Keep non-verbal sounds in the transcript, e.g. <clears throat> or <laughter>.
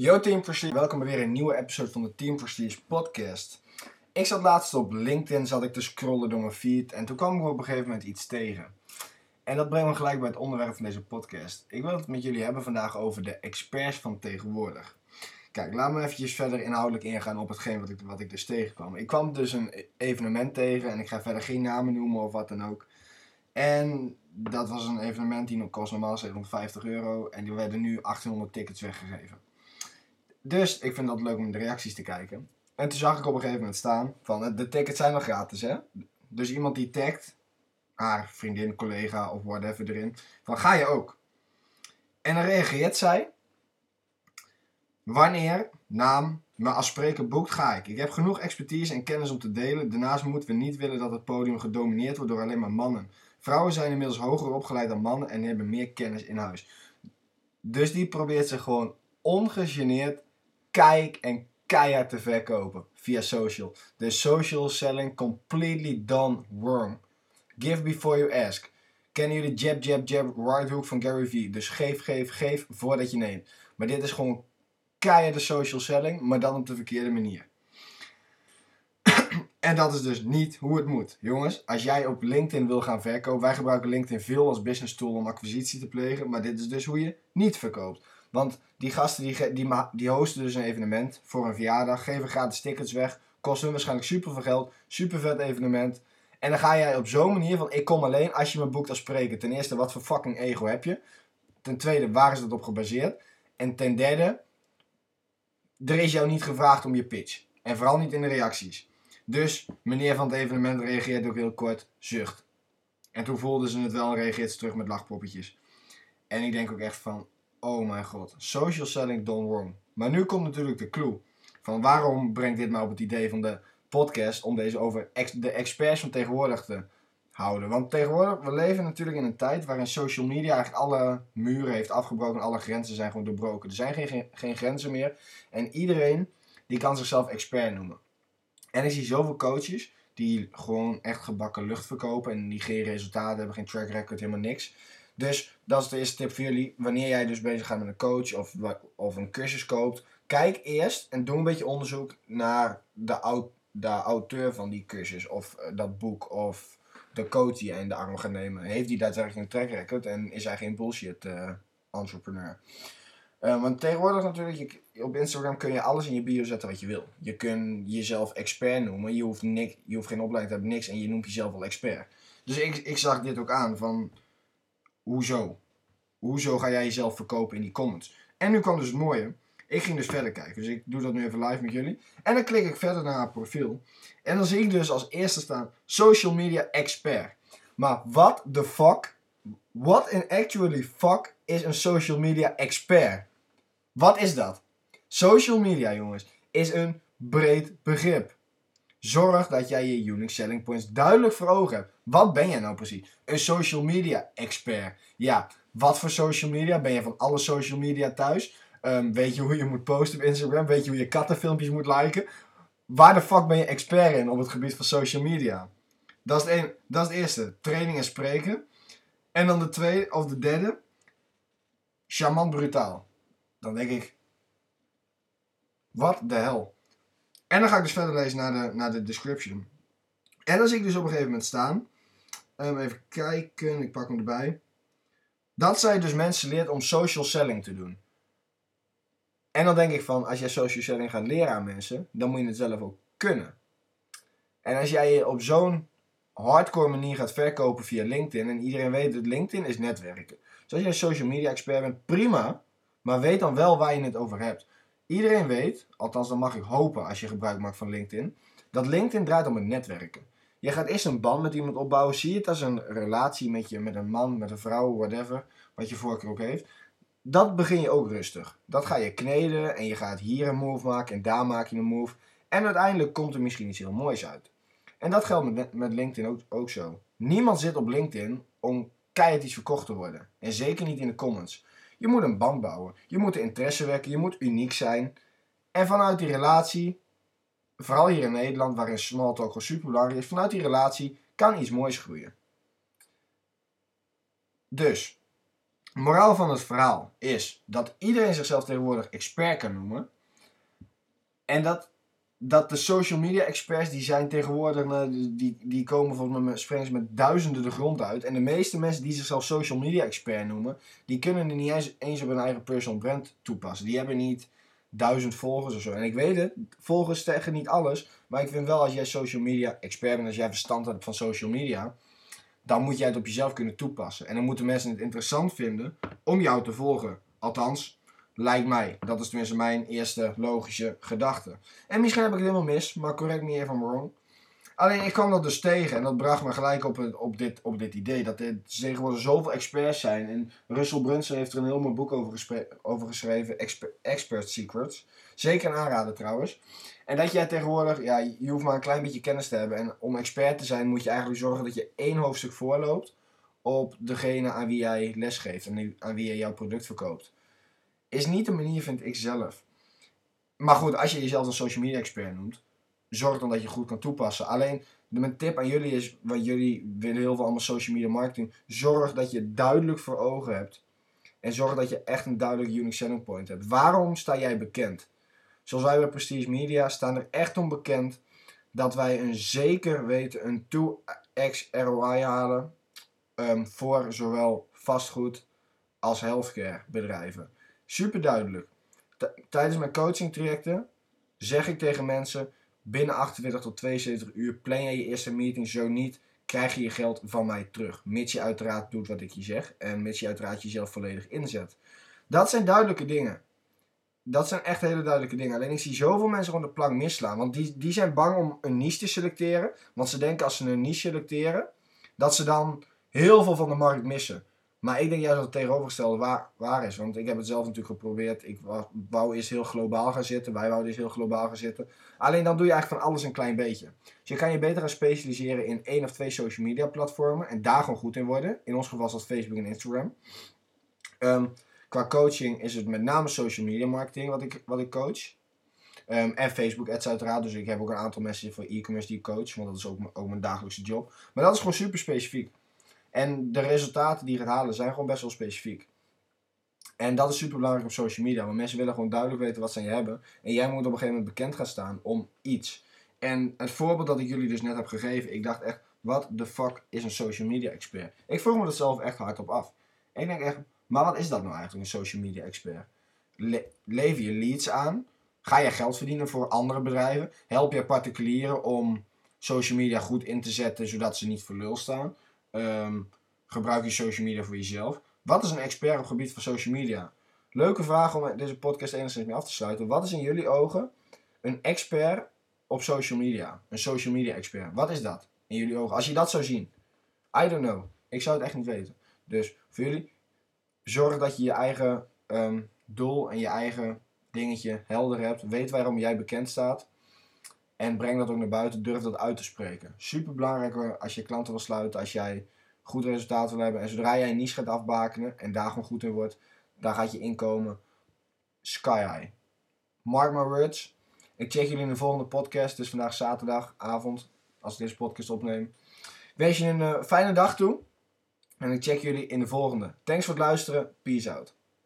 Yo Team Prestige, welkom bij weer een nieuwe episode van de Team Prestige podcast. Ik zat laatst op LinkedIn, zat ik te scrollen door mijn feed en toen kwam ik op een gegeven moment iets tegen. En dat brengt me gelijk bij het onderwerp van deze podcast. Ik wil het met jullie hebben vandaag over de experts van tegenwoordig. Kijk, laat me eventjes verder inhoudelijk ingaan op hetgeen wat ik, wat ik dus tegenkwam. Ik kwam dus een evenement tegen en ik ga verder geen namen noemen of wat dan ook. En dat was een evenement die kost normaal 750 euro en die werden nu 1800 tickets weggegeven. Dus ik vind dat leuk om de reacties te kijken. En toen zag ik op een gegeven moment staan van de tickets zijn nog gratis hè. Dus iemand die tagt haar vriendin, collega of whatever erin van ga je ook. En dan reageert zij Wanneer, naam, me als spreker boekt, ga ik. Ik heb genoeg expertise en kennis om te delen. Daarnaast moeten we niet willen dat het podium gedomineerd wordt door alleen maar mannen. Vrouwen zijn inmiddels hoger opgeleid dan mannen en hebben meer kennis in huis. Dus die probeert zich gewoon ongegeneerd kijk en keihard te verkopen via social. De social selling completely done wrong. Give before you ask. Kennen jullie jab, jab, jab, right hook van Gary Vee? Dus geef, geef, geef voordat je neemt. Maar dit is gewoon keiharde social selling, maar dan op de verkeerde manier. <clears throat> en dat is dus niet hoe het moet. Jongens, als jij op LinkedIn wil gaan verkopen, wij gebruiken LinkedIn veel als business tool om acquisitie te plegen, maar dit is dus hoe je niet verkoopt. Want die gasten die, die, die hosten dus een evenement voor een verjaardag, geven gratis tickets weg, kost hun waarschijnlijk super veel geld, super vet evenement. En dan ga jij op zo'n manier van, ik kom alleen als je me boekt als spreker. Ten eerste, wat voor fucking ego heb je? Ten tweede, waar is dat op gebaseerd? En ten derde, er is jou niet gevraagd om je pitch. En vooral niet in de reacties. Dus meneer van het evenement reageert ook heel kort, zucht. En toen voelden ze het wel en reageert ze terug met lachpoppetjes. En ik denk ook echt van, oh mijn god, social selling done wrong. Maar nu komt natuurlijk de clue. Van waarom brengt dit nou op het idee van de podcast om deze over de experts van tegenwoordig te houden. Want tegenwoordig, we leven natuurlijk in een tijd waarin social media eigenlijk alle muren heeft afgebroken. Alle grenzen zijn gewoon doorbroken. Er zijn geen, geen, geen grenzen meer. En iedereen die kan zichzelf expert noemen. En ik zie zoveel coaches die gewoon echt gebakken lucht verkopen. En die geen resultaten hebben, geen track record, helemaal niks. Dus dat is de eerste tip voor jullie. Wanneer jij dus bezig gaat met een coach of, of een cursus koopt. Kijk eerst en doe een beetje onderzoek naar de, de auteur van die cursus. Of eh, dat boek of de coach die hij in de arm gaat nemen, heeft hij daadwerkelijk een track record en is hij geen bullshit uh, entrepreneur. Uh, want tegenwoordig natuurlijk, je, op Instagram kun je alles in je bio zetten wat je wil. Je kunt jezelf expert noemen, je hoeft, niks, je hoeft geen opleiding te hebben, niks en je noemt jezelf wel expert. Dus ik, ik zag dit ook aan van, hoezo? Hoezo ga jij jezelf verkopen in die comments? En nu kwam dus het mooie. Ik ging dus verder kijken. Dus ik doe dat nu even live met jullie. En dan klik ik verder naar haar profiel. En dan zie ik dus als eerste staan social media expert. Maar what the fuck? What in actually fuck is een social media expert? Wat is dat? Social media, jongens, is een breed begrip. Zorg dat jij je unique selling points duidelijk voor ogen hebt. Wat ben jij nou precies? Een social media expert. Ja, wat voor social media? Ben je van alle social media thuis? Um, weet je hoe je moet posten op Instagram? Weet je hoe je kattenfilmpjes moet liken? Waar de fuck ben je expert in op het gebied van social media? Dat is het, dat is het eerste. Training en spreken. En dan de tweede, of de derde. Charmant brutaal. Dan denk ik. Wat de hel. En dan ga ik dus verder lezen naar de, naar de description. En dan zie ik dus op een gegeven moment staan. Um, even kijken, ik pak hem erbij. Dat zij dus mensen leert om social selling te doen. En dan denk ik van, als jij social selling gaat leren aan mensen, dan moet je het zelf ook kunnen. En als jij je op zo'n hardcore manier gaat verkopen via LinkedIn, en iedereen weet dat LinkedIn is netwerken. Dus als jij social media expert bent, prima, maar weet dan wel waar je het over hebt. Iedereen weet, althans dan mag ik hopen als je gebruik maakt van LinkedIn, dat LinkedIn draait om het netwerken. Je gaat eerst een band met iemand opbouwen. Zie het als een relatie met, je, met een man, met een vrouw, whatever. Wat je voorkeur ook heeft dat begin je ook rustig. Dat ga je kneden en je gaat hier een move maken en daar maak je een move. En uiteindelijk komt er misschien iets heel moois uit. En dat geldt met, met LinkedIn ook, ook zo. Niemand zit op LinkedIn om keihard iets verkocht te worden. En zeker niet in de comments. Je moet een band bouwen. Je moet de interesse wekken. Je moet uniek zijn. En vanuit die relatie, vooral hier in Nederland, waarin small talk gewoon super belangrijk is, vanuit die relatie kan iets moois groeien. Dus, moraal van het verhaal is dat iedereen zichzelf tegenwoordig expert kan noemen. En dat, dat de social media experts die zijn tegenwoordig, nou, die, die komen volgens mij springen ze met duizenden de grond uit. En de meeste mensen die zichzelf social media expert noemen, die kunnen er niet eens, eens op hun eigen personal brand toepassen. Die hebben niet duizend volgers of zo. En ik weet het, volgers zeggen niet alles. Maar ik vind wel als jij social media expert bent, als jij verstand hebt van social media, dan moet jij het op jezelf kunnen toepassen. En dan moeten mensen het interessant vinden om jou te volgen. Althans, lijkt mij. Dat is tenminste mijn eerste logische gedachte. En misschien heb ik het helemaal mis, maar correct me even wrong. Alleen ik kwam dat dus tegen en dat bracht me gelijk op, op, dit, op dit idee. Dat er tegenwoordig zoveel experts zijn. En Russell Brunson heeft er een heel mooi boek over, over geschreven, Expert Secrets. Zeker een aanrader trouwens. En dat jij tegenwoordig, ja, je hoeft maar een klein beetje kennis te hebben. En om expert te zijn moet je eigenlijk zorgen dat je één hoofdstuk voorloopt op degene aan wie jij lesgeeft en aan wie je jouw product verkoopt. Is niet de manier, vind ik zelf. Maar goed, als je jezelf een social media expert noemt, zorg dan dat je goed kan toepassen. Alleen, mijn tip aan jullie is, wat jullie willen heel veel allemaal social media marketing, zorg dat je duidelijk voor ogen hebt. En zorg dat je echt een duidelijk unique selling point hebt. Waarom sta jij bekend? Zoals wij bij Prestige Media staan er echt om bekend dat wij een zeker weten een 2x ROI halen um, voor zowel vastgoed als healthcare bedrijven. Super duidelijk. Tijdens mijn coaching trajecten zeg ik tegen mensen binnen 28 tot 72 uur plan je je eerste meeting. Zo niet, krijg je je geld van mij terug. Mits je uiteraard doet wat ik je zeg en mits je uiteraard jezelf volledig inzet. Dat zijn duidelijke dingen dat zijn echt hele duidelijke dingen. Alleen ik zie zoveel mensen rond de plank misslaan. Want die, die zijn bang om een niche te selecteren. Want ze denken als ze een niche selecteren, dat ze dan heel veel van de markt missen. Maar ik denk juist dat het tegenovergestelde waar, waar is. Want ik heb het zelf natuurlijk geprobeerd. Ik wou eerst heel globaal gaan zitten. Wij wouden eerst heel globaal gaan zitten. Alleen dan doe je eigenlijk van alles een klein beetje. Dus je kan je beter gaan specialiseren in één of twee social media platformen. En daar gewoon goed in worden. In ons geval is dat Facebook en Instagram. Um, Qua coaching is het met name social media marketing wat ik, wat ik coach. Um, en Facebook ads uiteraard. Dus ik heb ook een aantal mensen voor e-commerce die ik coach. Want dat is ook, ook mijn dagelijkse job. Maar dat is gewoon super specifiek. En de resultaten die je gaat halen zijn gewoon best wel specifiek. En dat is super belangrijk op social media. Want mensen willen gewoon duidelijk weten wat je hebben. En jij moet op een gegeven moment bekend gaan staan om iets. En het voorbeeld dat ik jullie dus net heb gegeven. Ik dacht echt, wat de fuck is een social media expert? Ik vroeg me dat zelf echt hardop af. Ik denk echt, maar wat is dat nou eigenlijk, een social media expert? lever je leads aan? Ga je geld verdienen voor andere bedrijven? Help je particulieren om social media goed in te zetten zodat ze niet voor lul staan? Ehm, gebruik je social media voor jezelf? Wat is een expert op het gebied van social media? Leuke vraag om deze podcast enigszins mee af te sluiten. Wat is in jullie ogen een expert op social media? Een social media expert. Wat is dat in jullie ogen? Als je dat zou zien. I don't know. Ik zou het echt niet weten. Dus voor jullie, zorg dat je je eigen ehm, doel en je eigen dingetje helder hebt. Weet waarom jij bekend staat. En breng dat ook naar buiten. Durf dat uit te spreken. Super belangrijk als je klanten wil sluiten. Als jij goed resultaat wil hebben. En zodra jij een niche gaat afbakenen. En daar gewoon goed in wordt. Daar gaat je inkomen sky high. Mark my words. Ik check jullie in de volgende podcast. Het is vandaag zaterdagavond. Als ik deze podcast opneem. Wens je een uh, fijne dag toe. En ik check jullie in de volgende. Thanks voor het luisteren. Peace out.